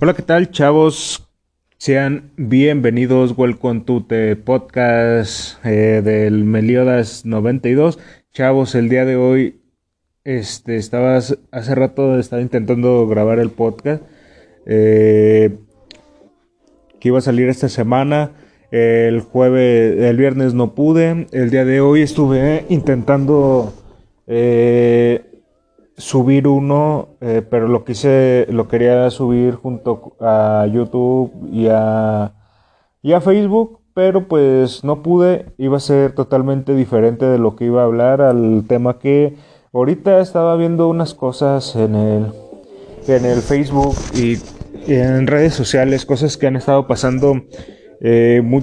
Hola, ¿qué tal, chavos? Sean bienvenidos, welcome to the podcast eh, del Meliodas 92. Chavos, el día de hoy, este, estaba hace rato estaba intentando grabar el podcast eh, que iba a salir esta semana. El jueves, el viernes no pude. El día de hoy estuve intentando eh, subir uno, eh, pero lo quise, lo quería subir junto a YouTube y a, y a Facebook, pero pues no pude, iba a ser totalmente diferente de lo que iba a hablar al tema que ahorita estaba viendo unas cosas en el, en el Facebook y en redes sociales, cosas que han estado pasando eh, muy...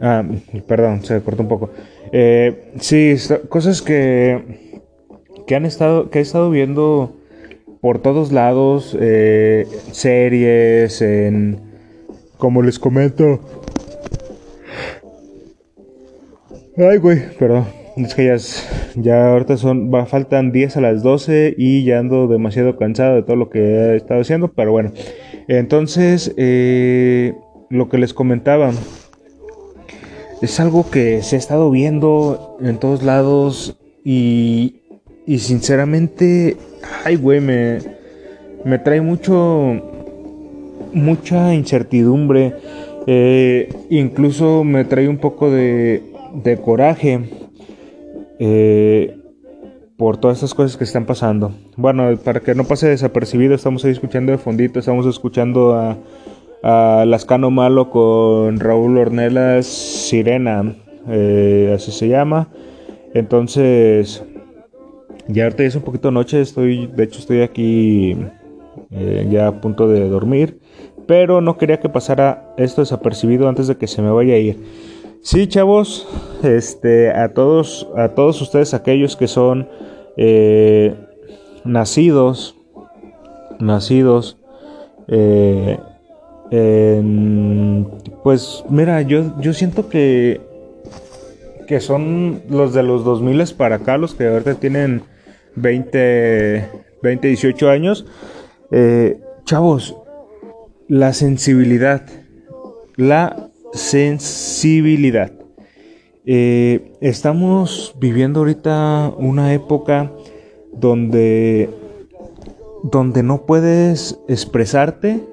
Ah, perdón, se cortó un poco. Eh, sí, cosas que que han estado, que he estado viendo por todos lados, eh, series, en, como les comento. Ay, güey, perdón. Es que ya, ya ahorita son, va, faltan 10 a las 12 y ya ando demasiado cansado de todo lo que he estado haciendo, pero bueno. Entonces, eh, lo que les comentaba, es algo que se ha estado viendo en todos lados y, y sinceramente, ay, güey, me, me trae mucho, mucha incertidumbre. Eh, incluso me trae un poco de, de coraje eh, por todas estas cosas que están pasando. Bueno, para que no pase desapercibido, estamos ahí escuchando de fondito, estamos escuchando a, a Lascano Malo con Raúl Ornelas Sirena, eh, así se llama. Entonces, ya ahorita es un poquito noche, estoy, de hecho estoy aquí eh, ya a punto de dormir, pero no quería que pasara esto desapercibido antes de que se me vaya a ir. Sí, chavos, este, a todos, a todos ustedes aquellos que son eh, nacidos, nacidos, eh, pues mira, yo, yo siento que que son los de los 2000 para acá, los que ahorita tienen 20, 20 18 años. Eh, chavos, la sensibilidad, la sensibilidad. Eh, estamos viviendo ahorita una época donde, donde no puedes expresarte,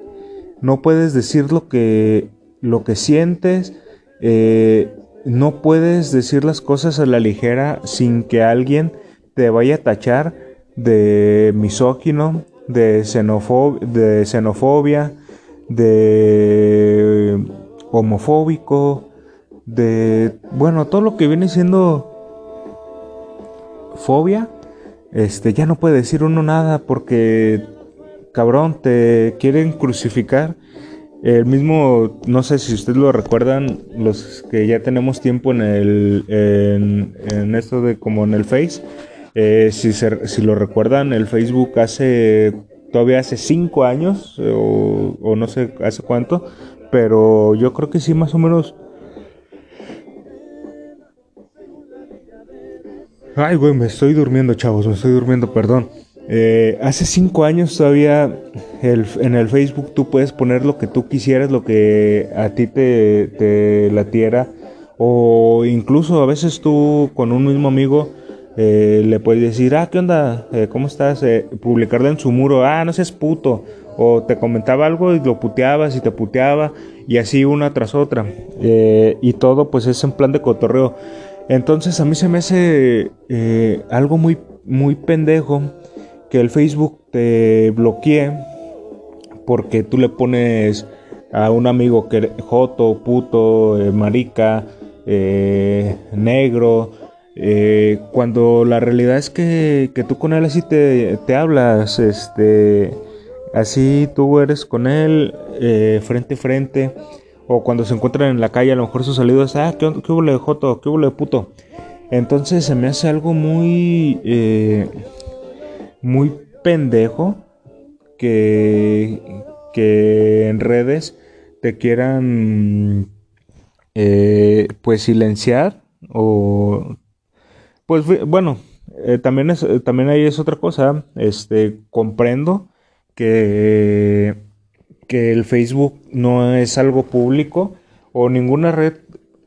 no puedes decir lo que, lo que sientes, eh, no puedes decir las cosas a la ligera sin que alguien te vaya a tachar de misógino, de, de xenofobia, de homofóbico, de, bueno, todo lo que viene siendo fobia, este, ya no puede decir uno nada porque, cabrón, te quieren crucificar. El mismo, no sé si ustedes lo recuerdan, los que ya tenemos tiempo en el, en, en esto de como en el Face, eh, si, si lo recuerdan, el Facebook hace, todavía hace cinco años, eh, o, no sé hace cuánto, pero yo creo que sí, más o menos. Ay, güey, me estoy durmiendo, chavos, me estoy durmiendo, perdón. Eh, hace cinco años todavía en el Facebook tú puedes poner lo que tú quisieras, lo que a ti te, te latiera, o incluso a veces tú con un mismo amigo eh, le puedes decir, ah, ¿qué onda? Eh, ¿Cómo estás? Eh, publicarlo en su muro, ah, no seas puto. O te comentaba algo y lo puteabas y te puteaba y así una tras otra. y todo pues es en plan de cotorreo. Entonces a mí se me hace algo muy, muy pendejo que el Facebook te bloquee porque tú le pones a un amigo que joto, puto, marica, negro, eh, cuando la realidad es que, tú con él así te, hablas, este, así tú eres con él eh, frente a frente, o cuando se encuentran en la calle, a lo mejor su saludo es, ah, ¿qué, qué hubo de joto? ¿Qué hubo de puto? Entonces se me hace algo muy, eh, muy pendejo que, que en redes te quieran, pues silenciar o pues bueno, eh, también, es, eh, también ahí es otra cosa. Este, comprendo que, que el Facebook no es algo público o ninguna red,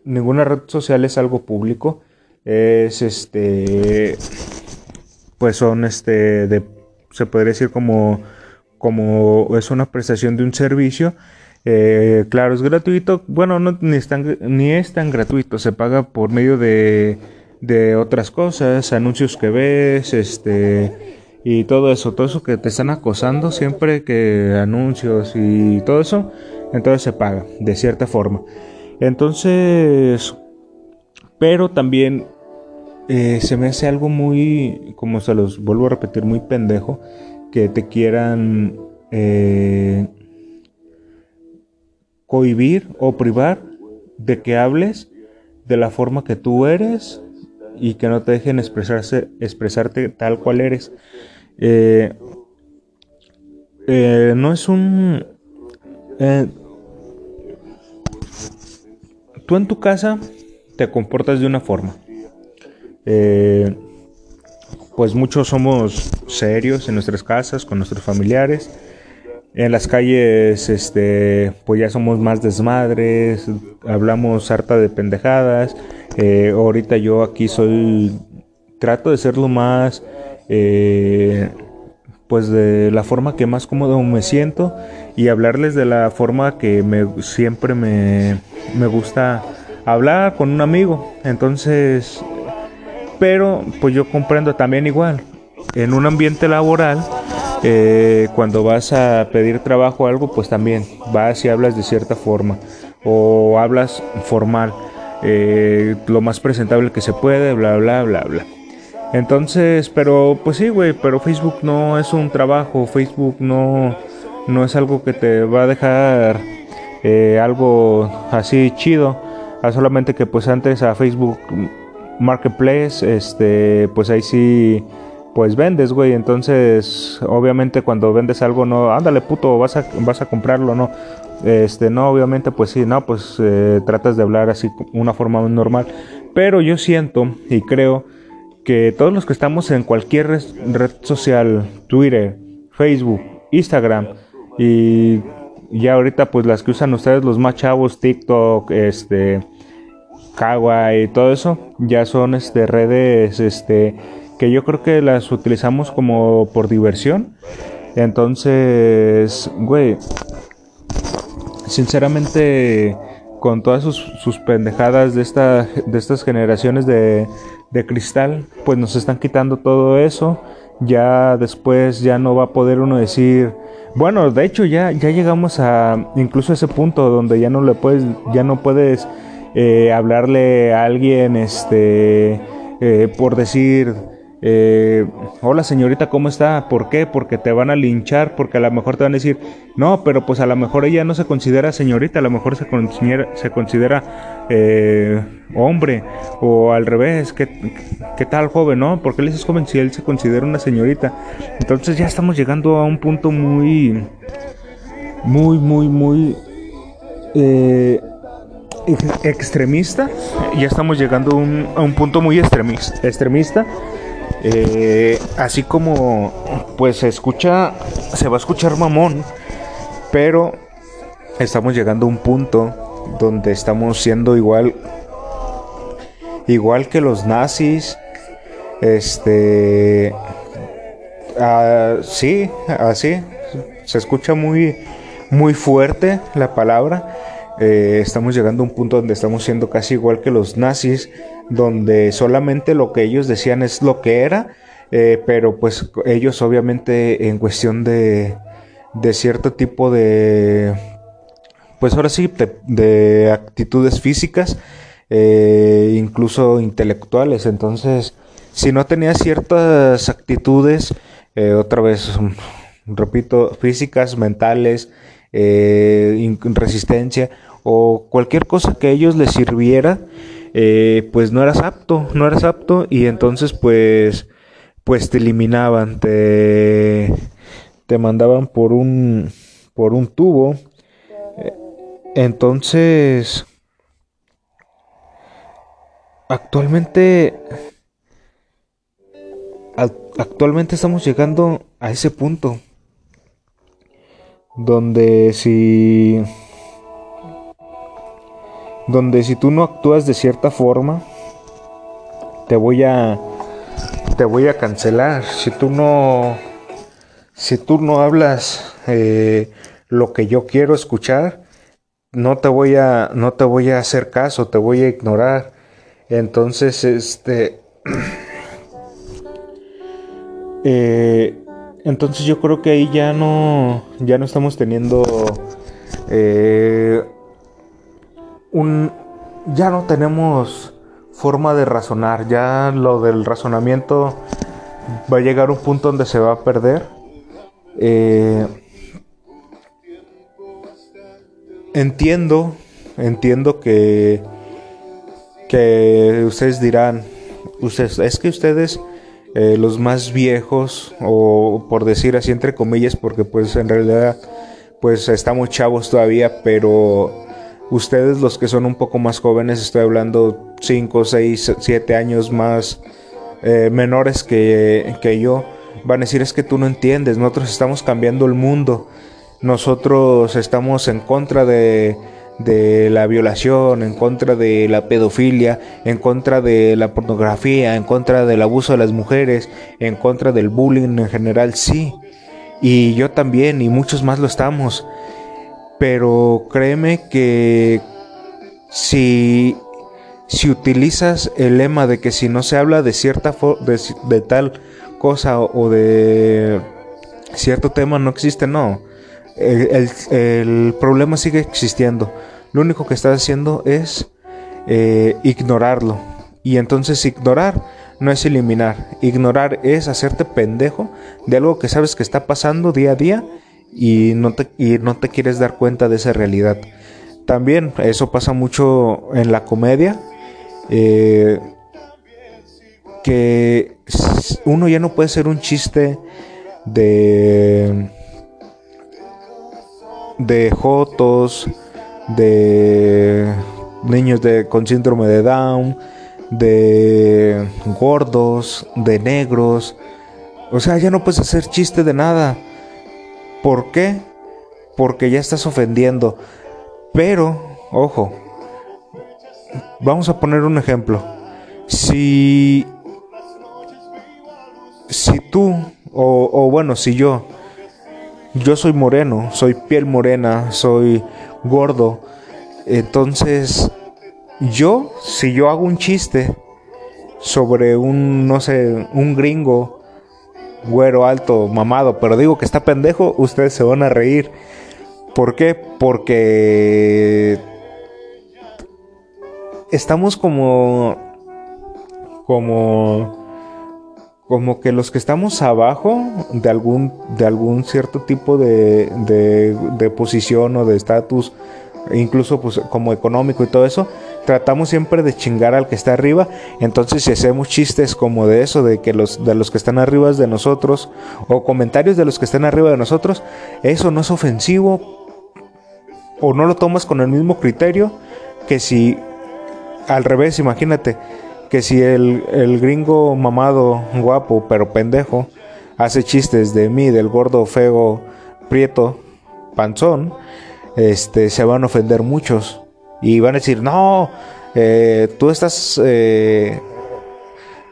ninguna red social es algo público. Es este, pues son este, de, se podría decir como, como es una prestación de un servicio. Eh, claro, es gratuito. Bueno, no, ni, es tan, ni es tan gratuito. Se paga por medio de, de otras cosas, anuncios que ves, este y todo eso, todo eso que te están acosando, siempre que anuncios y todo eso, entonces se paga de cierta forma. Entonces, pero también eh, se me hace algo muy, como se los vuelvo a repetir, muy pendejo, que te quieran eh, cohibir o privar de que hables de la forma que tú eres y que no te dejen expresarse, expresarte tal cual eres. Eh, eh, no es un... Eh, tú en tu casa te comportas de una forma. pues muchos somos serios en nuestras casas, con nuestros familiares. En las calles, este, pues ya somos más desmadres, hablamos harta de pendejadas. ahorita yo aquí soy, trato de ser lo más eh, pues de la forma que más cómodo me siento y hablarles de la forma que me, siempre me, me gusta hablar con un amigo. Entonces, pero pues yo comprendo también igual, en un ambiente laboral, eh, cuando vas a pedir trabajo o algo, pues también vas y hablas de cierta forma o hablas formal, eh, lo más presentable que se puede, bla, bla, bla, bla. Entonces, pero pues sí, güey, pero Facebook no es un trabajo, Facebook no, no es algo que te va a dejar eh, algo así chido, solamente que pues antes a Facebook Marketplace, este, pues ahí sí, pues vendes, güey, entonces obviamente cuando vendes algo no, ándale puto, vas a, vas a comprarlo, no, este, no, obviamente pues sí, no, pues eh, tratas de hablar así una forma normal, pero yo siento y creo que todos los que estamos en cualquier red, social, Twitter, Facebook, Instagram y ya ahorita pues las que usan ustedes los más chavos, TikTok, este, Kawaii y todo eso, ya son este redes este que yo creo que las utilizamos como por diversión. Entonces, güey, sinceramente con todas sus, sus pendejadas de esta de estas generaciones de de cristal, pues nos están quitando todo eso. Ya después ya no va a poder uno decir, bueno, de hecho ya, ya llegamos a incluso a ese punto donde ya no le puedes, ya no puedes eh, hablarle a alguien, este, eh, por decir, eh, hola señorita, ¿cómo está? ¿Por qué? Porque te van a linchar, porque a lo mejor te van a decir, no, pero pues a lo mejor ella no se considera señorita, a lo mejor se considera, eh, hombre, o al revés, ¿qué, ¿qué, tal joven, no? ¿Por qué le dices joven si él se considera una señorita? Entonces ya estamos llegando a un punto muy, muy, muy, muy... Eh, extremista ya estamos llegando a un punto muy extremista eh, así como, pues se escucha, se va a escuchar mamón, pero estamos llegando a un punto donde estamos siendo igual, igual que los nazis, este, uh, sí, así, se escucha muy, muy fuerte la palabra. Eh, estamos llegando a un punto donde estamos siendo casi igual que los nazis donde solamente lo que ellos decían es lo que era, eh, pero pues ellos obviamente en cuestión de, de cierto tipo de, pues ahora sí, de, actitudes físicas, eh, incluso intelectuales, entonces si no tenía ciertas actitudes, eh, otra vez, repito, físicas, mentales, resistencia o cualquier cosa que a ellos les sirviera, eh, pues no eras apto, no eras apto y entonces pues pues te eliminaban, te, te mandaban por un por un tubo. Entonces actualmente actualmente estamos llegando a ese punto. donde si donde si tú no actúas de cierta forma te voy a te voy a cancelar. Si tú no si tú no hablas eh, lo que yo quiero escuchar no te voy a no te voy a hacer caso te voy a ignorar. Entonces este eh, entonces yo creo que ahí ya no ya no estamos teniendo eh, ya no tenemos forma de razonar ya lo del razonamiento va a llegar a un punto donde se va a perder. Eh, entiendo, entiendo que, que ustedes dirán, ustedes, es que ustedes, eh, los más viejos, o por decir así entre comillas, porque pues en realidad pues estamos chavos todavía, pero ustedes los que son un poco más jóvenes, estoy hablando 5, 6, 7 años más eh, menores que, que yo, van a decir es que tú no entiendes, nosotros estamos cambiando el mundo nosotros estamos en contra de, la violación, en contra de la pedofilia, en contra de la pornografía, en contra del abuso de las mujeres, en contra del bullying en general, sí. Y yo también, y muchos más lo estamos. Pero créeme que si, si utilizas el lema de que si no se habla de cierta de, de tal cosa o de cierto tema no existe, no el, problema sigue existiendo. Lo único que estás haciendo es eh, ignorarlo. Y entonces ignorar no es eliminar. Ignorar es hacerte pendejo de algo que sabes que está pasando día a día y no te, no te quieres dar cuenta de esa realidad. También eso pasa mucho en la comedia. Eh, que uno ya no puede ser un chiste de de jotos, de niños de, con síndrome de Down, de gordos, de negros. O sea, ya no puedes hacer chiste de nada. ¿Por qué? Porque ya estás ofendiendo. Pero, ojo, vamos a poner un ejemplo. Si, si tú, o, o bueno, si yo, yo soy moreno, soy piel morena, soy gordo. Entonces, yo, si yo hago un chiste sobre un, no sé, un gringo, güero, alto, mamado, pero digo que está pendejo, ustedes se van a reír. ¿Por qué? Porque estamos como, como como que los que estamos abajo de algún, de algún cierto tipo de, de, posición o de estatus, incluso pues como económico y todo eso, tratamos siempre de chingar al que está arriba. Entonces si hacemos chistes como de eso, de que los, de los que están arriba de nosotros, o comentarios de los que están arriba de nosotros, eso no es ofensivo, o no lo tomas con el mismo criterio que si al revés, imagínate que si el, el gringo mamado, guapo, pero pendejo, hace chistes de mí, del gordo, feo, prieto, panzón, este, se van a ofender muchos. Y van a decir, no, eh, tú estás... Eh,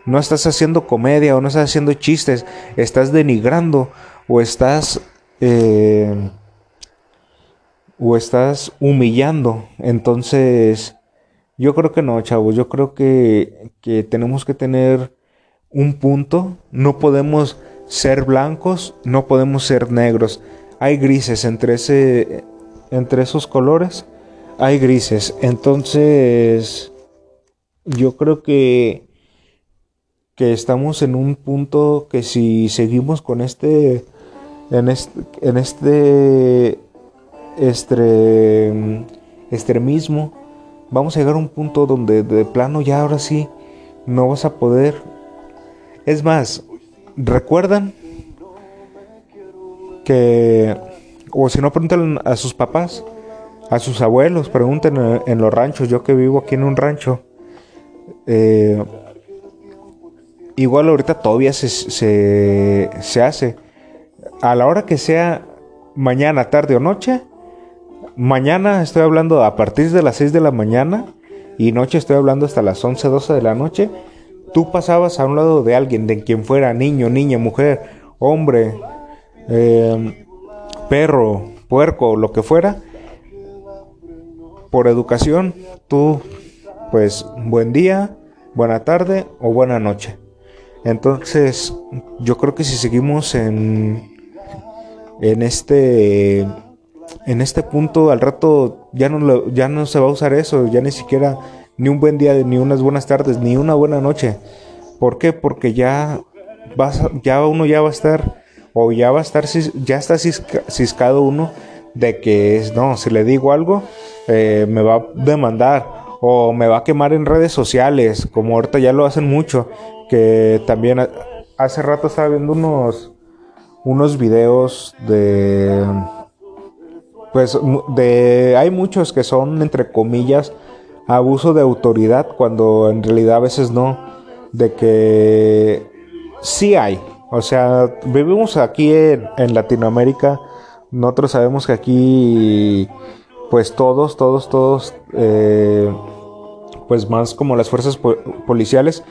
no estás haciendo comedia o no estás haciendo chistes, estás denigrando o estás... Eh, o estás humillando. Entonces, yo creo que no, chavos. Yo creo que, que tenemos que tener un punto. No podemos ser blancos, no podemos ser negros. Hay grises entre, ese, entre esos colores. Hay grises. Entonces, yo creo que, que estamos en un punto que si seguimos con este, en este, en este, extremismo, vamos a llegar a un punto donde de plano ya ahora sí no vas a poder. Es más, ¿recuerdan que, o si no, preguntan a sus papás, a sus abuelos, pregunten en los ranchos, yo que vivo aquí en un rancho, eh, igual ahorita todavía se, se, se hace. A la hora que sea mañana, tarde o noche. Mañana estoy hablando a partir de las 6 de la mañana y noche estoy hablando hasta las 11, 12 de la noche. Tú pasabas a un lado de alguien, de quien fuera niño, niña, mujer, hombre, eh, perro, puerco, lo que fuera, por educación, tú, pues, buen día, buena tarde o buena noche. Entonces, yo creo que si seguimos en, en este, en este punto, al rato ya no, ya no se va a usar eso, ya ni siquiera ni un buen día, ni unas buenas tardes, ni una buena noche. ¿Por qué? Porque ya vas, ya uno ya va a estar o ya va a estar, ya está ciscado uno de que es, no, si le digo algo, eh, me va a demandar o me va a quemar en redes sociales, como ahorita ya lo hacen mucho, que también hace rato estaba viendo unos, unos videos de, pues, de, hay muchos que son, entre comillas, abuso de autoridad, cuando en realidad a veces no, de que sí hay, o sea, vivimos aquí en, Latinoamérica. Nosotros sabemos que aquí, pues todos, todos, todos, eh, pues más como las fuerzas policiales,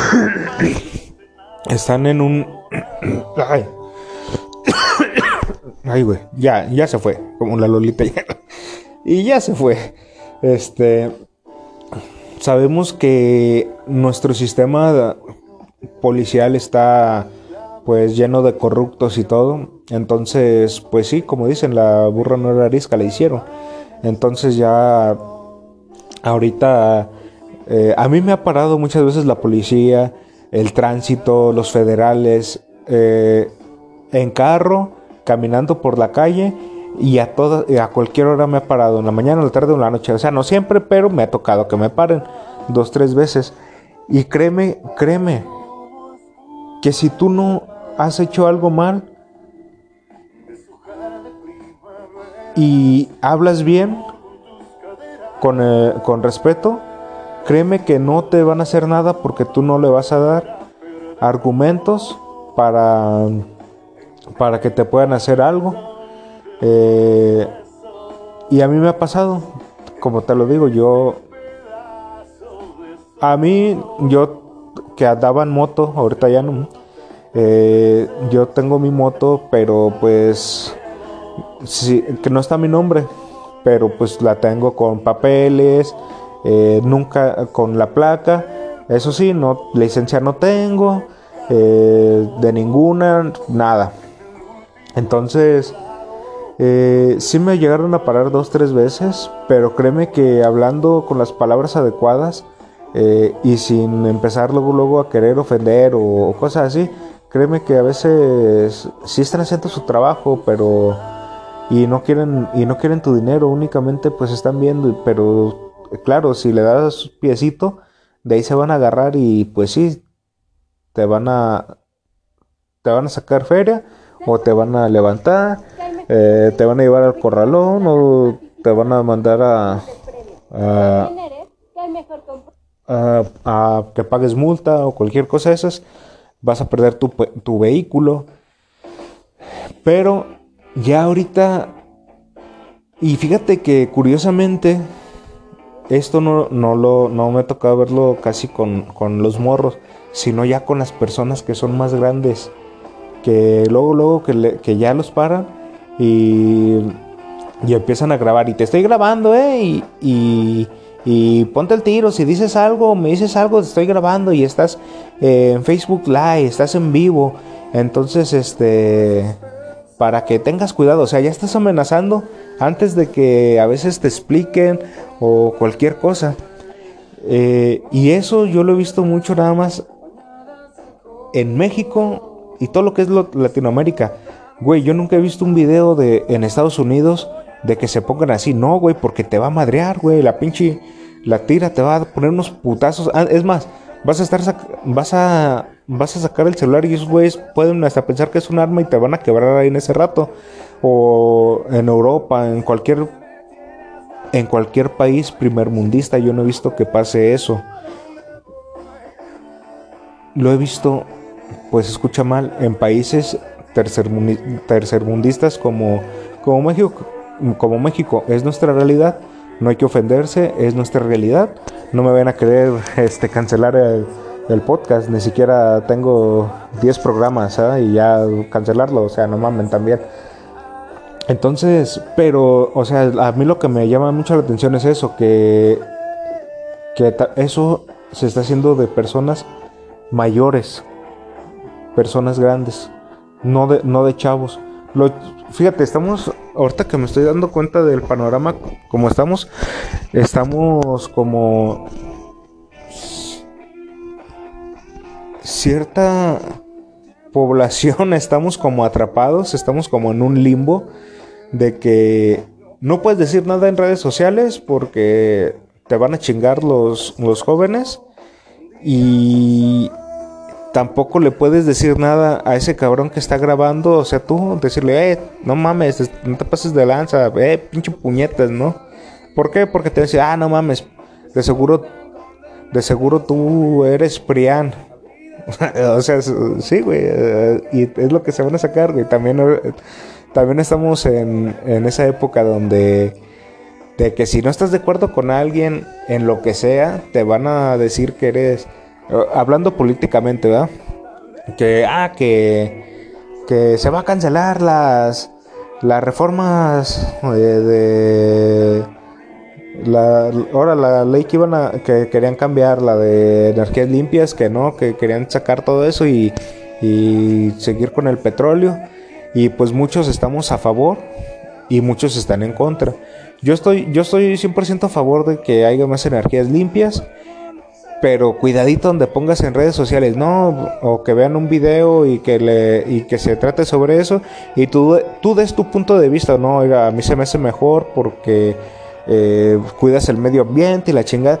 están en un... Ay, Ay güey, ya, ya se fue, como la lolita Y ya se fue. Este, sabemos que nuestro sistema policial está pues lleno de corruptos y todo. Entonces, pues sí, como dicen, la burra no era arisca, la hicieron. Entonces ya ahorita eh, a mí me ha parado muchas veces la policía, el tránsito, los federales, eh, en carro, caminando por la calle y a toda, a cualquier hora me ha parado, en la mañana, en la tarde o en la noche. O sea, no siempre, pero me ha tocado que me paren dos, tres veces. Y créeme, créeme, que si tú no has hecho algo mal y hablas bien, con, eh, con respeto, créeme que no te van a hacer nada porque tú no le vas a dar argumentos para, para que te puedan hacer algo. Eh, y a mí me ha pasado, como te lo digo, yo... A mí, yo que andaba en moto, ahorita ya no. Eh, yo tengo mi moto, pero pues sí, que no está mi nombre, pero pues la tengo con papeles, eh, nunca con la placa. Eso sí, no licencia no tengo, eh, de ninguna, nada. Entonces, eh, sí me llegaron a parar dos, tres veces, pero créeme que hablando con las palabras adecuadas, eh, y sin empezar luego, luego a querer ofender o, cosas así. Créeme que a veces sí están haciendo su trabajo, pero y no quieren y no quieren tu dinero, únicamente pues están viendo, pero claro, si le das piecito, de ahí se van a agarrar y pues sí te van a te van a sacar feria o te van a levantar, eh, te van a llevar al corralón o te van a mandar a, a a, que pagues multa o cualquier cosa de esas, vas a perder tu, tu vehículo. Pero ya ahorita, y fíjate que curiosamente, esto no, no, lo, no me ha tocado verlo casi con, con, los morros, sino ya con las personas que son más grandes, que luego, luego que, que ya los paran y, y, empiezan a grabar. Y te estoy grabando, ¿eh? y y ponte el tiro, si dices algo, me dices algo, te estoy grabando y estás eh, en Facebook Live, estás en vivo. Entonces, este, para que tengas cuidado, o sea, ya estás amenazando antes de que a veces te expliquen o cualquier cosa. Eh, y eso yo lo he visto mucho nada más en México y todo lo que es Latinoamérica. Güey, yo nunca he visto un video de en Estados Unidos de que se pongan así. No, güey, porque te va a madrear, güey. La pinche. La tira te va a poner unos putazos. Ah, es más, vas a estar. Vas a. Vas a sacar el celular y esos güeyes pueden hasta pensar que es un arma y te van a quebrar ahí en ese rato. O en Europa, en cualquier. En cualquier país primermundista, yo no he visto que pase eso. Lo he visto, pues escucha mal, en países tercermundistas como, como, México, como México es nuestra realidad, no hay que ofenderse, es nuestra realidad. No me van a querer este, cancelar el, podcast, ni siquiera tengo 10 programas ¿eh? y ya cancelarlo, o sea, no mamen también. Entonces, pero, o sea, a mí lo que me llama mucho la atención es eso, que, que eso se está haciendo de personas mayores, personas grandes, no de, no de chavos. Fíjate, estamos, ahorita que me estoy dando cuenta del panorama como estamos, estamos como cierta población, estamos como atrapados, estamos como en un limbo de que no puedes decir nada en redes sociales porque te van a chingar los, los jóvenes y tampoco le puedes decir nada a ese cabrón que está grabando, o sea, tú decirle, eh, no mames, no te pases de lanza, eh, pinche puñetas, ¿no? ¿Por qué? Porque te dice, ah, no mames, de seguro, de seguro tú eres Prián. o sea, sí, güey, eh, y es lo que se van a sacar, güey, también eh, también estamos en, esa época donde de que si no estás de acuerdo con alguien en lo que sea, te van a decir que eres, hablando políticamente, ¿verdad? Que, ah, que, que se va a cancelar las, las reformas de, la, ahora la ley que iban a, que querían cambiar, la de energías limpias, que no, que querían sacar todo eso y, y seguir con el petróleo y pues muchos estamos a favor y muchos están en contra. Yo estoy, yo estoy 100% a favor de que haya más energías limpias, pero cuidadito donde pongas en redes sociales, no, o que vean un video y que le y que se trate sobre eso y tú, tú des tu punto de vista, no, oiga, a mí se me hace mejor porque eh, cuidas el medio ambiente y la chingada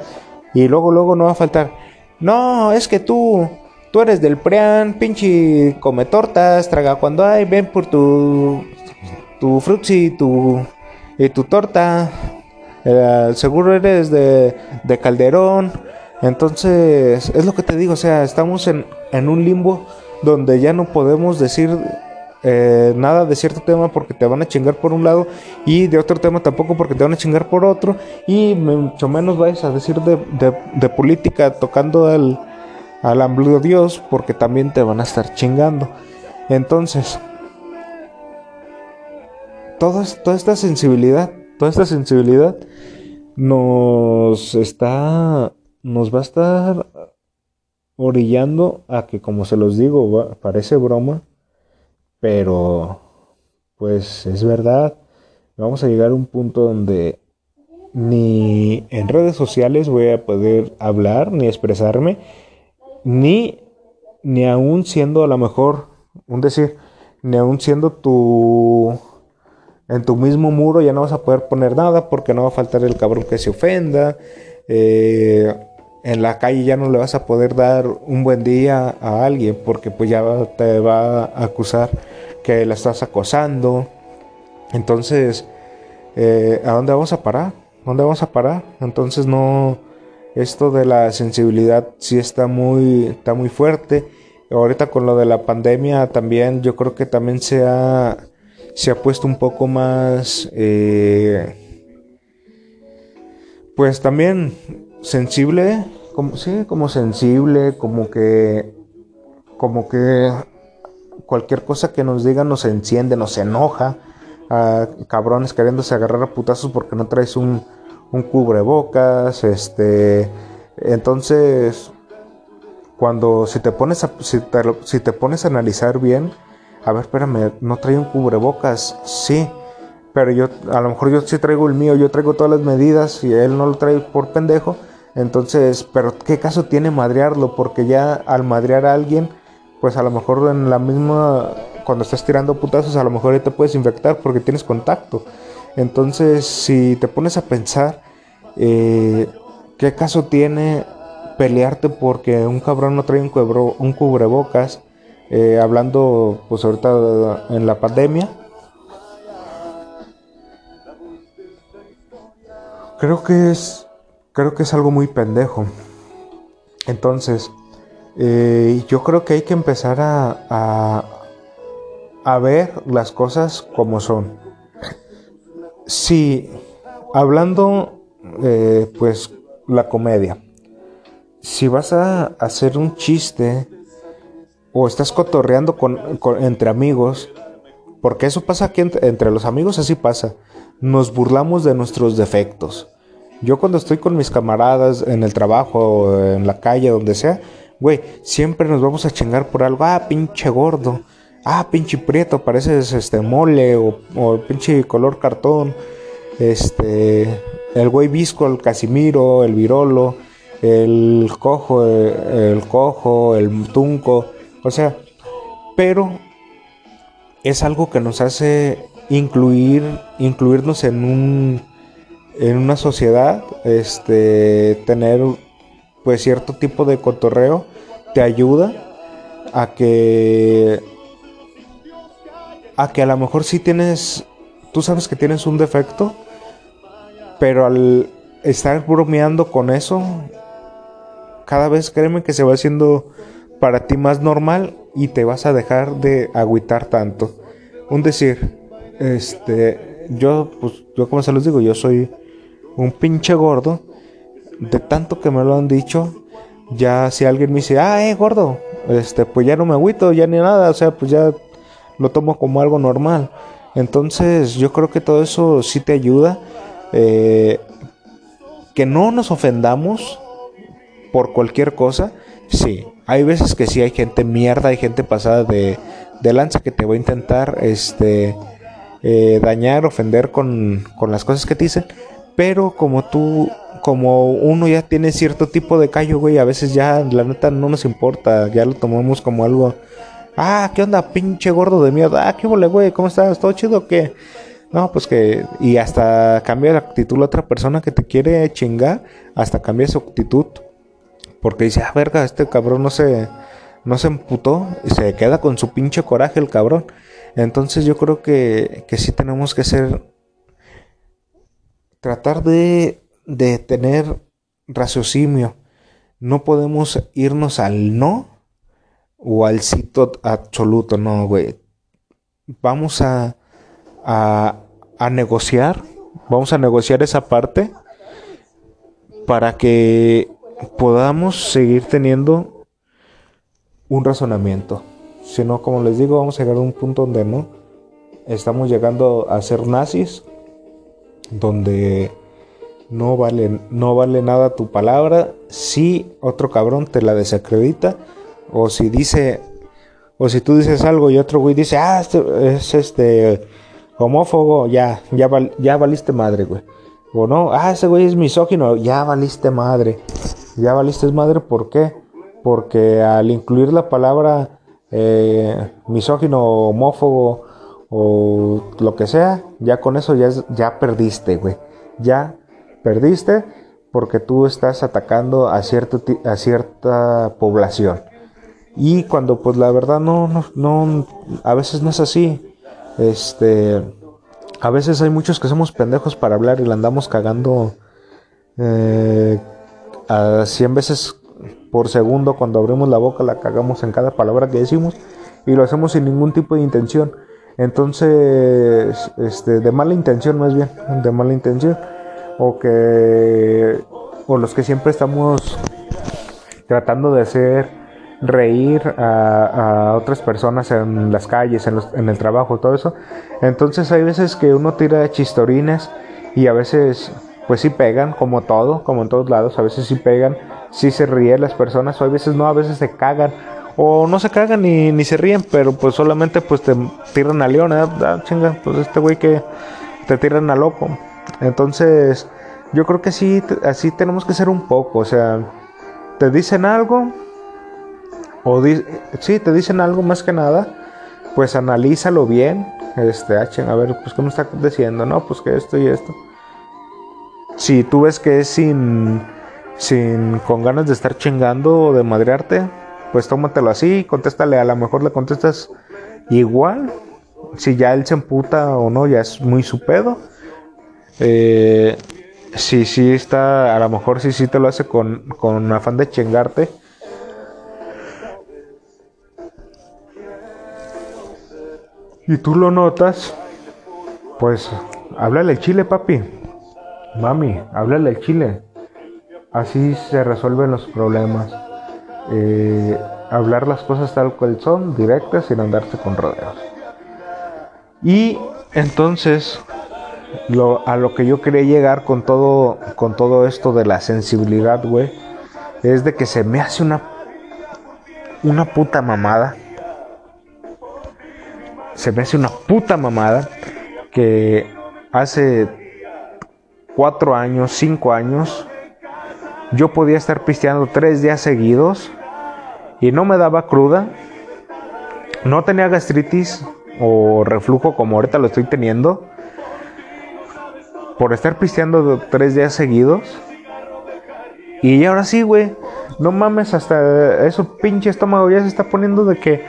y luego luego no va a faltar, no, es que tú Tú eres del PREAN, pinche come tortas, traga cuando hay, ven por tu, tu frutzi tu, y tu torta. Eh, seguro eres de, de Calderón. Entonces, es lo que te digo, o sea, estamos en, en un limbo donde ya no podemos decir eh, nada de cierto tema porque te van a chingar por un lado y de otro tema tampoco porque te van a chingar por otro y mucho menos vayas a decir de, de, política tocando el, al ambludo Dios porque también te van a estar chingando. Entonces, toda, toda esta sensibilidad, toda esta sensibilidad nos está, nos va a estar orillando a que, como se los digo, parece broma, pero pues es verdad. Vamos a llegar a un punto donde ni en redes sociales voy a poder hablar ni expresarme ni, ni aún siendo a lo mejor, un decir, ni aún siendo tu, en tu mismo muro ya no vas a poder poner nada porque no va a faltar el cabrón que se ofenda. Eh, en la calle ya no le vas a poder dar un buen día a alguien porque pues ya te va a acusar que la estás acosando. Entonces, eh, ¿a dónde vamos a parar? ¿Dónde vamos a parar? Entonces no esto de la sensibilidad sí está muy, está muy fuerte. Ahorita con lo de la pandemia también yo creo que también se ha, se ha puesto un poco más, eh, pues también sensible, como, sí, como sensible, como que, como que cualquier cosa que nos digan nos enciende, nos enoja. A cabrones queriéndose agarrar a putazos porque no traes un, un cubrebocas, este, entonces, cuando si te pones a, si te, pones a analizar bien, a ver, espérame, no trae un cubrebocas, sí, pero yo, a lo mejor yo sí traigo el mío, yo traigo todas las medidas y él no lo trae por pendejo, entonces, pero ¿qué caso tiene madrearlo? Porque ya al madrear a alguien, pues a lo mejor en la misma, cuando estás tirando putazos, a lo mejor ya te puedes infectar porque tienes contacto. Entonces, si te pones a pensar, eh, ¿qué caso tiene pelearte porque un cabrón no trae un, cubrebocas? Eh, hablando, pues ahorita en la pandemia. Creo que es, creo que es algo muy pendejo. Entonces, eh, yo creo que hay que empezar a, a ver las cosas como son. Si hablando, eh, pues la comedia, si vas a hacer un chiste o estás cotorreando con, entre amigos, porque eso pasa aquí entre, los amigos, así pasa. Nos burlamos de nuestros defectos. Yo cuando estoy con mis camaradas en el trabajo, en la calle, donde sea, güey, siempre nos vamos a chingar por algo. Ah, pinche gordo. Ah, pinche prieto, pareces este mole o, pinche color cartón. Este, el güey visco, el casimiro, el virolo, el cojo, el cojo, el tunco. O sea, pero es algo que nos hace incluir, incluirnos en un, en una sociedad, este, tener pues cierto tipo de cotorreo te ayuda a que a que a lo mejor sí tienes tú sabes que tienes un defecto pero al estar bromeando con eso cada vez créeme que se va haciendo para ti más normal y te vas a dejar de agüitar tanto. Un decir, este, yo, pues, yo como se los digo, yo soy un pinche gordo. De tanto que me lo han dicho, ya si alguien me dice, ah, eh, gordo, este, pues ya no me agüito, ya ni nada, o sea, pues ya lo tomo como algo normal. Entonces, yo creo que todo eso sí te ayuda. Eh, que no nos ofendamos por cualquier cosa, sí, hay veces que sí hay gente mierda, hay gente pasada de, lanza que te va a intentar este, eh, dañar, ofender con, las cosas que te dicen. Pero como tú, como uno ya tiene cierto tipo de callo, güey, a veces ya la neta no nos importa, ya lo tomamos como algo. Ah, ¿qué onda, pinche gordo de mierda? Ah, ¿qué vole, güey? ¿Cómo estás? ¿Todo chido o qué? No, pues que. Y hasta cambia la actitud la otra persona que te quiere chingar, hasta cambia su actitud porque dice, ah, verga, este cabrón no se, no se emputó y se queda con su pinche coraje el cabrón. Entonces yo creo que, que sí tenemos que ser, tratar de, de tener raciocinio. No podemos irnos al no o al sí absoluto, no, güey. Vamos a, a, a negociar, vamos a negociar esa parte para que podamos seguir teniendo un razonamiento. Si no, como les digo, vamos a llegar a un punto donde no. Estamos llegando a ser nazis, donde no vale, no vale nada tu palabra. Si otro cabrón te la desacredita, o si dice, o si tú dices algo y otro güey dice, ah, este, es este homófobo, ya, ya, ya valiste madre, güey. O no, ah, ese güey es misógino, ya valiste madre ya valiste madre, ¿por qué? Porque al incluir la palabra eh, misógino, homófobo o lo que sea, ya con eso ya, ya perdiste, güey. Ya perdiste porque tú estás atacando a, cierto, a cierta población. Y cuando pues la verdad no, no, no, a veces no es así. Este, a veces hay muchos que somos pendejos para hablar y la andamos cagando eh, a 100 veces por segundo cuando abrimos la boca la cagamos en cada palabra que decimos y lo hacemos sin ningún tipo de intención. Entonces, este, de mala intención más bien, de mala intención. O que, o los que siempre estamos tratando de hacer reír a, otras personas en las calles, en, en el trabajo, todo eso. Entonces hay veces que uno tira chistorines y a veces pues sí pegan, como todo, como en todos lados, a veces sí pegan, sí se ríen las personas, o a veces no, a veces se cagan, o no se cagan ni, ni se ríen, pero pues solamente pues te tiran a león, ¿eh? ah, chinga, pues este güey que te tiran a loco. Entonces, yo creo que sí, así tenemos que ser un poco, o sea, te dicen algo, o di sí, te dicen algo más que nada, pues analízalo bien, este, ah, a ver, pues qué me está diciendo, no, pues que esto y esto si tú ves que es sin, sin con ganas de estar chingando o de madrearte, pues tómatelo así, contéstale, a lo mejor le contestas igual. Si ya él se emputa o no, ya es muy su pedo. Eh, si sí está, a lo mejor si sí, te lo hace con, con afán de chingarte. y tú lo notas, pues háblale el chile, papi. Mami, háblale el chile. Así se resuelven los problemas. Eh, hablar las cosas tal cual son, directas, sin andarse con rodeos. Y entonces, a lo que yo quería llegar con todo, con todo esto de la sensibilidad, güey, es de que se me hace una, una puta mamada. Se me hace una puta mamada que hace cuatro años, cinco años, yo podía estar pisteando tres días seguidos y no me daba cruda, no tenía gastritis o reflujo como ahorita lo estoy teniendo, por estar pisteando tres días seguidos. Y ahora sí, güey, no mames, hasta eso pinche estómago ya se está poniendo de que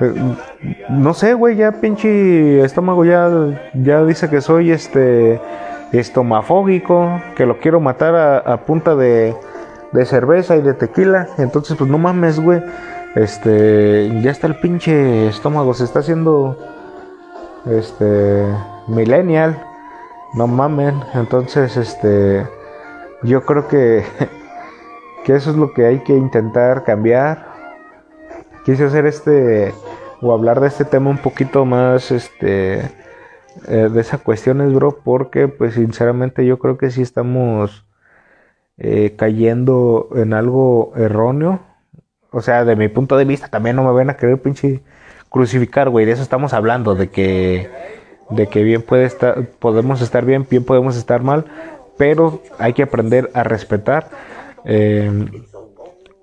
eh, no sé, güey, ya pinche estómago ya, ya dice que soy este estomafógico, que lo quiero matar a, punta de, de, cerveza y de tequila. Entonces, pues no mames, güey. Este, ya está el pinche estómago, se está haciendo este millennial. No mamen. Entonces, este, yo creo que que eso es lo que hay que intentar cambiar. Quise hacer este o hablar de este tema un poquito más este eh, de esas cuestiones, bro, porque pues sinceramente yo creo que sí estamos eh, cayendo en algo erróneo. O sea, de mi punto de vista también no me ven a querer pinche crucificar, güey. De eso estamos hablando, de que de que bien puede estar, podemos estar bien, bien podemos estar mal, pero hay que aprender a respetar. Eh,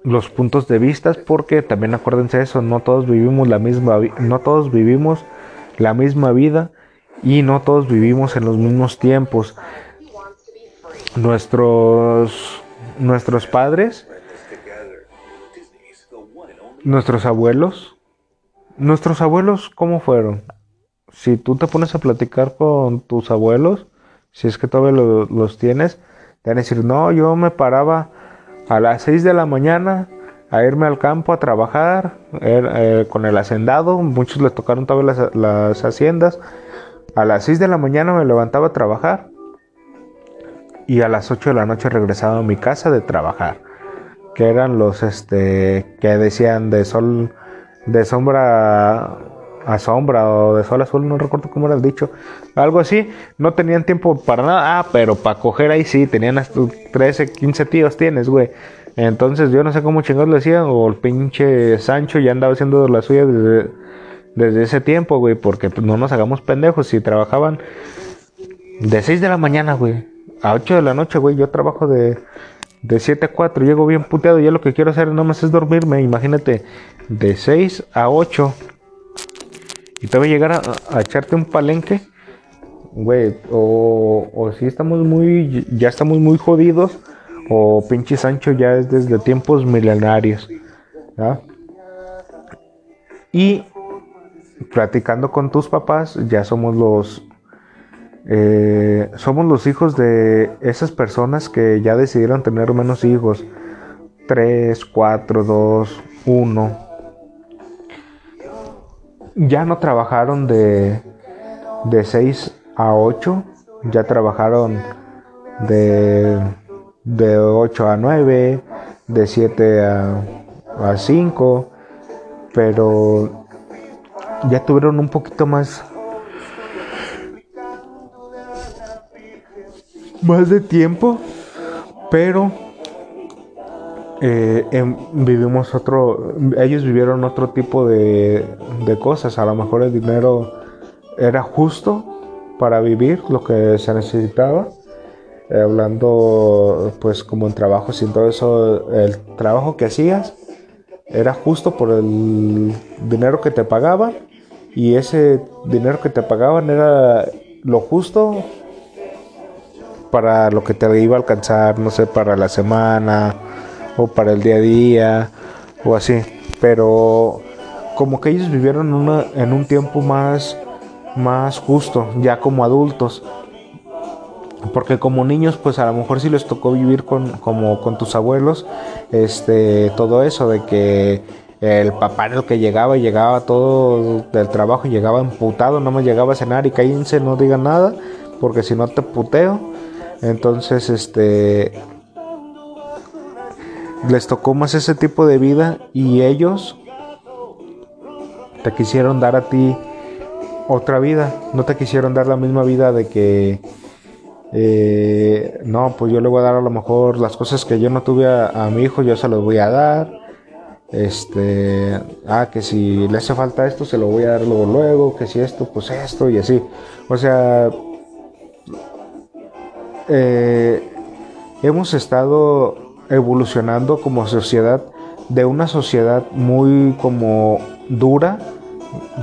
los puntos de vista porque también acuérdense eso, no todos vivimos la misma no todos vivimos la misma vida y no todos vivimos en los mismos tiempos. Nuestros nuestros padres nuestros abuelos nuestros abuelos cómo fueron? Si tú te pones a platicar con tus abuelos, si es que todavía los tienes, te van a decir, "No, yo me paraba a las 6 de la mañana a irme al campo a trabajar er, eh, con el hacendado. Muchos le tocaron todas las, haciendas. A las 6 de la mañana me levantaba a trabajar y a las 8 de la noche regresaba a mi casa de trabajar. Que eran los este que decían de sol de sombra a sombra o de sol a sol, no recuerdo cómo era dicho, algo así, no tenían tiempo para nada, ah, pero para coger ahí sí, tenían hasta 13, 15 tíos tienes, güey. Entonces yo no sé cómo chingados lo decían, o el pinche Sancho ya andaba haciendo la suya desde, desde ese tiempo, güey, porque pues, no nos hagamos pendejos, si trabajaban de 6 de la mañana, güey, a 8 de la noche, güey, yo trabajo de, de 7 a 4, llego bien puteado, ya lo que quiero hacer nomás es dormirme, imagínate, de 6 a 8 y te va a llegar a, echarte un palenque, güey, o, o si estamos muy, ya estamos muy jodidos, o pinche Sancho ya es desde tiempos milenarios, Y platicando con tus papás, ya somos los, eh, somos los hijos de esas personas que ya decidieron tener menos hijos, 3, 4, 2, 1 ya no trabajaron de, de 6 a 8, ya trabajaron de, de 8 a 9, de 7 a, a 5, pero ya tuvieron un poquito más más de tiempo, pero eh, vivimos otro, ellos vivieron otro tipo de, de, cosas, a lo mejor el dinero era justo para vivir lo que se necesitaba, eh, hablando pues como en trabajo y todo eso, el trabajo que hacías era justo por el dinero que te pagaban y ese dinero que te pagaban era lo justo para lo que te iba a alcanzar, no sé, para la semana, o para el día a día o así. Pero como que ellos vivieron una, en un tiempo más, más justo, ya como adultos. Porque como niños, pues a lo mejor sí les tocó vivir con, como con tus abuelos, este, todo eso de que el papá era el que llegaba llegaba todo del trabajo y llegaba emputado, no me llegaba a cenar y cállense, no digan nada, porque si no te puteo. Entonces, este les tocó más ese tipo de vida y ellos te quisieron dar a ti otra vida, no te quisieron dar la misma vida de que eh, no, pues yo le voy a dar a lo mejor las cosas que yo no tuve a, mi hijo, yo se los voy a dar. Este, ah, que si le hace falta esto, se lo voy a dar luego, luego, que si esto, pues esto y así. O sea, eh, hemos estado evolucionando como sociedad de una sociedad muy como dura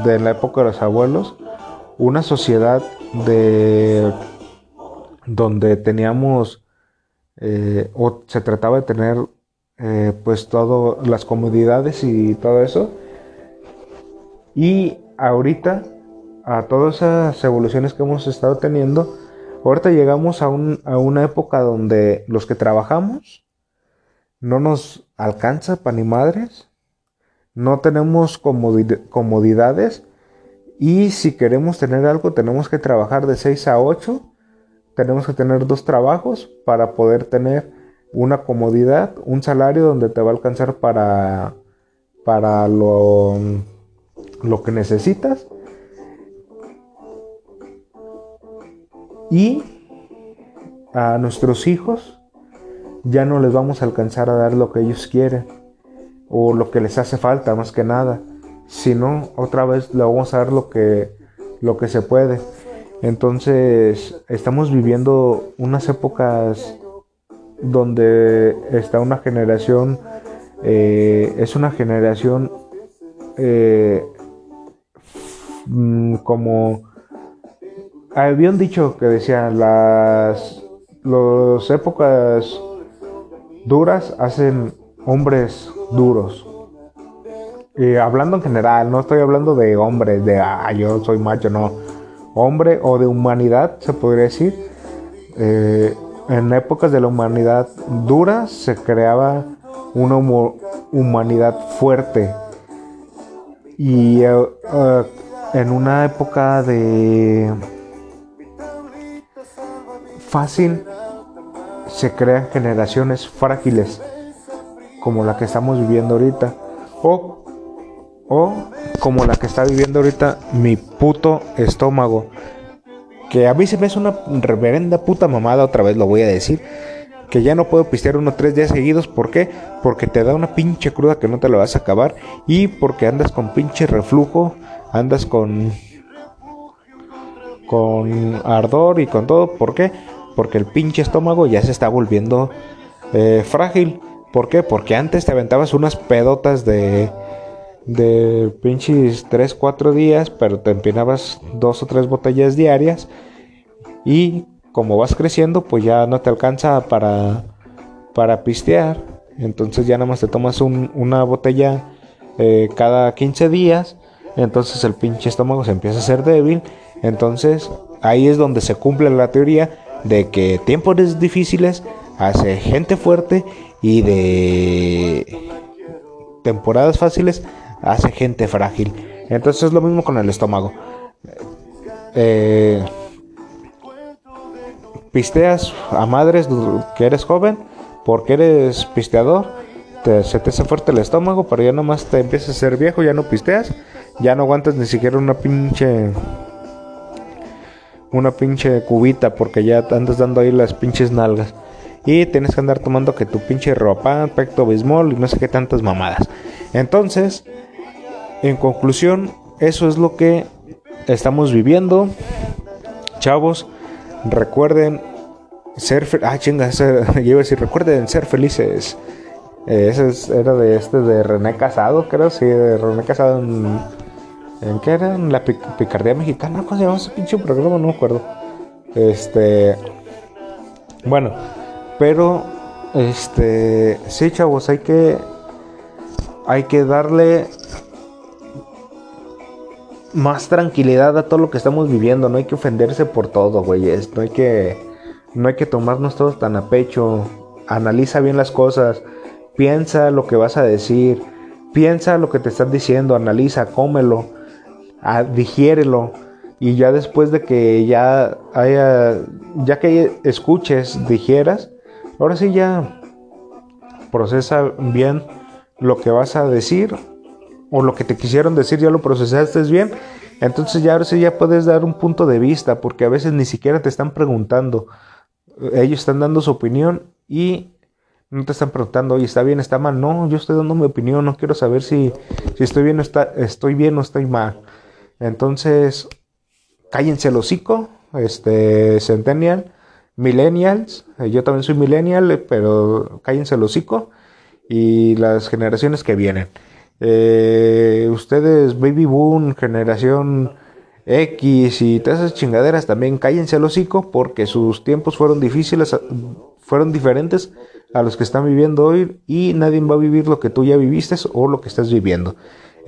de la época de los abuelos, una sociedad de donde teníamos eh, o se trataba de tener eh, pues todas las comodidades y todo eso. Y ahorita a todas esas evoluciones que hemos estado teniendo ahorita llegamos a, un, a una época donde los que trabajamos no nos alcanza para ni madres no tenemos comodidades y si queremos tener algo tenemos que trabajar de 6 a 8 tenemos que tener dos trabajos para poder tener una comodidad, un salario donde te va a alcanzar para, para lo, lo que necesitas. Y a nuestros hijos ya no les vamos a alcanzar a dar lo que ellos quieren o lo que les hace falta más que nada, sino otra vez le vamos a dar lo que, lo que se puede. Entonces estamos viviendo unas épocas donde está una generación, eh, es una generación eh, mm, como había un dicho que decía las, las épocas duras hacen hombres duros. Y hablando en general, no estoy hablando de hombres, de ah, yo soy macho, no hombre o de humanidad, se podría decir. Eh, en épocas de la humanidad dura se creaba una humanidad fuerte. Y eh, en una época de fácil se crean generaciones frágiles como la que estamos viviendo ahorita. O o como la que está viviendo ahorita mi puto estómago. Que a mí se me hace una reverenda puta mamada, otra vez lo voy a decir. Que ya no puedo pistear uno tres días seguidos. Porque te da una pinche cruda que no te la vas a acabar. Y porque andas con pinche reflujo. Andas con. Con ardor y con todo. ¿Por qué? Porque el pinche estómago ya se está volviendo eh, frágil. ¿Por qué? Porque antes te aventabas unas pedotas de de pinches 3, 4 días, pero te empinabas dos o tres botellas diarias y como vas creciendo, pues ya no te alcanza para, para pistear. Entonces ya nada más te tomas una botella eh, cada 15 días. Entonces el pinche estómago se empieza a hacer débil. Entonces ahí es donde se cumple la teoría de que tiempos difíciles hace gente fuerte y de temporadas fáciles hace gente frágil. Entonces es lo mismo con el estómago. Eh, pisteas a madres que eres joven porque eres pisteador. Te, se te hace fuerte el estómago, pero ya nomás te empiezas a ser viejo, ya no pisteas, ya no aguantas ni siquiera una pinche una pinche cubita porque ya andas dando ahí las pinches nalgas. Y tienes que andar tomando que tu pinche ropa, pecto bismol y no sé qué tantas mamadas. Entonces, en conclusión, eso es lo que estamos viviendo. Chavos, recuerden ser ah chinga, yo decir, recuerden ser felices. Eh, ese era de este de René Casado, creo, sí, de René Casado en, ¿en qué era? En la picardía mexicana, ¿cómo se llama ese pinche programa? No me acuerdo. Este, bueno, pero este, sí, chavos, hay que hay que darle más tranquilidad a todo lo que estamos viviendo. No hay que ofenderse por todo, güeyes. No hay que, no hay que tomarnos todos tan a pecho. Analiza bien las cosas. Piensa lo que vas a decir. piensa lo que te están diciendo, analiza, cómelo, digiérelo y ya después de que ya haya, ya que escuches, digieras, ahora sí ya procesa bien lo que vas a decir o lo que te quisieron decir, ya lo procesaste bien. Entonces ya ahora sí ya puedes dar un punto de vista, porque a veces ni siquiera te están preguntando. Ellos están dando su opinión y no te están preguntando, oye, ¿está bien, está mal? No, yo estoy dando mi opinión, no quiero saber si, si estoy bien está, estoy bien o estoy mal. Entonces, cállense el hocico, este, Centennial, Millennials, eh, yo también soy Millennial, pero cállense el hocico, y las generaciones que vienen. Eh, ustedes, Baby Boom, generación X y todas esas chingaderas, también cállense el hocico porque sus tiempos fueron difíciles, fueron diferentes a los que están viviendo hoy y nadie va a vivir lo que tú ya viviste o lo que estás viviendo.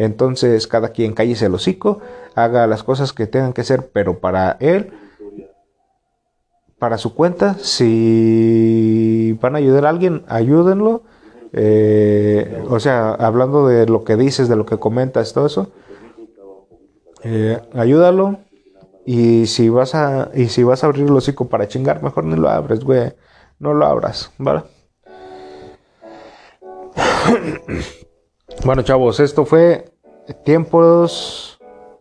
Entonces, cada quien cállese el hocico, haga las cosas que tengan que hacer, pero para él, para su cuenta, si van a ayudar a alguien, ayúdenlo. Eh, o sea, hablando de lo que dices, de lo que comentas, todo eso, eh, ayúdalo. Y si vas a, y si vas a abrir el hocico para chingar, mejor ni lo abres, güey. No lo abras, ¿vale? bueno, chavos, esto fue tiempos.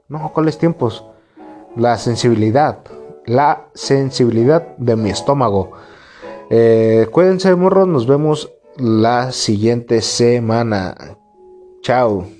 No, ¿cuáles tiempos? La sensibilidad. La sensibilidad de mi estómago. Eh, cuídense, morros. Nos vemos la siguiente semana. Chao.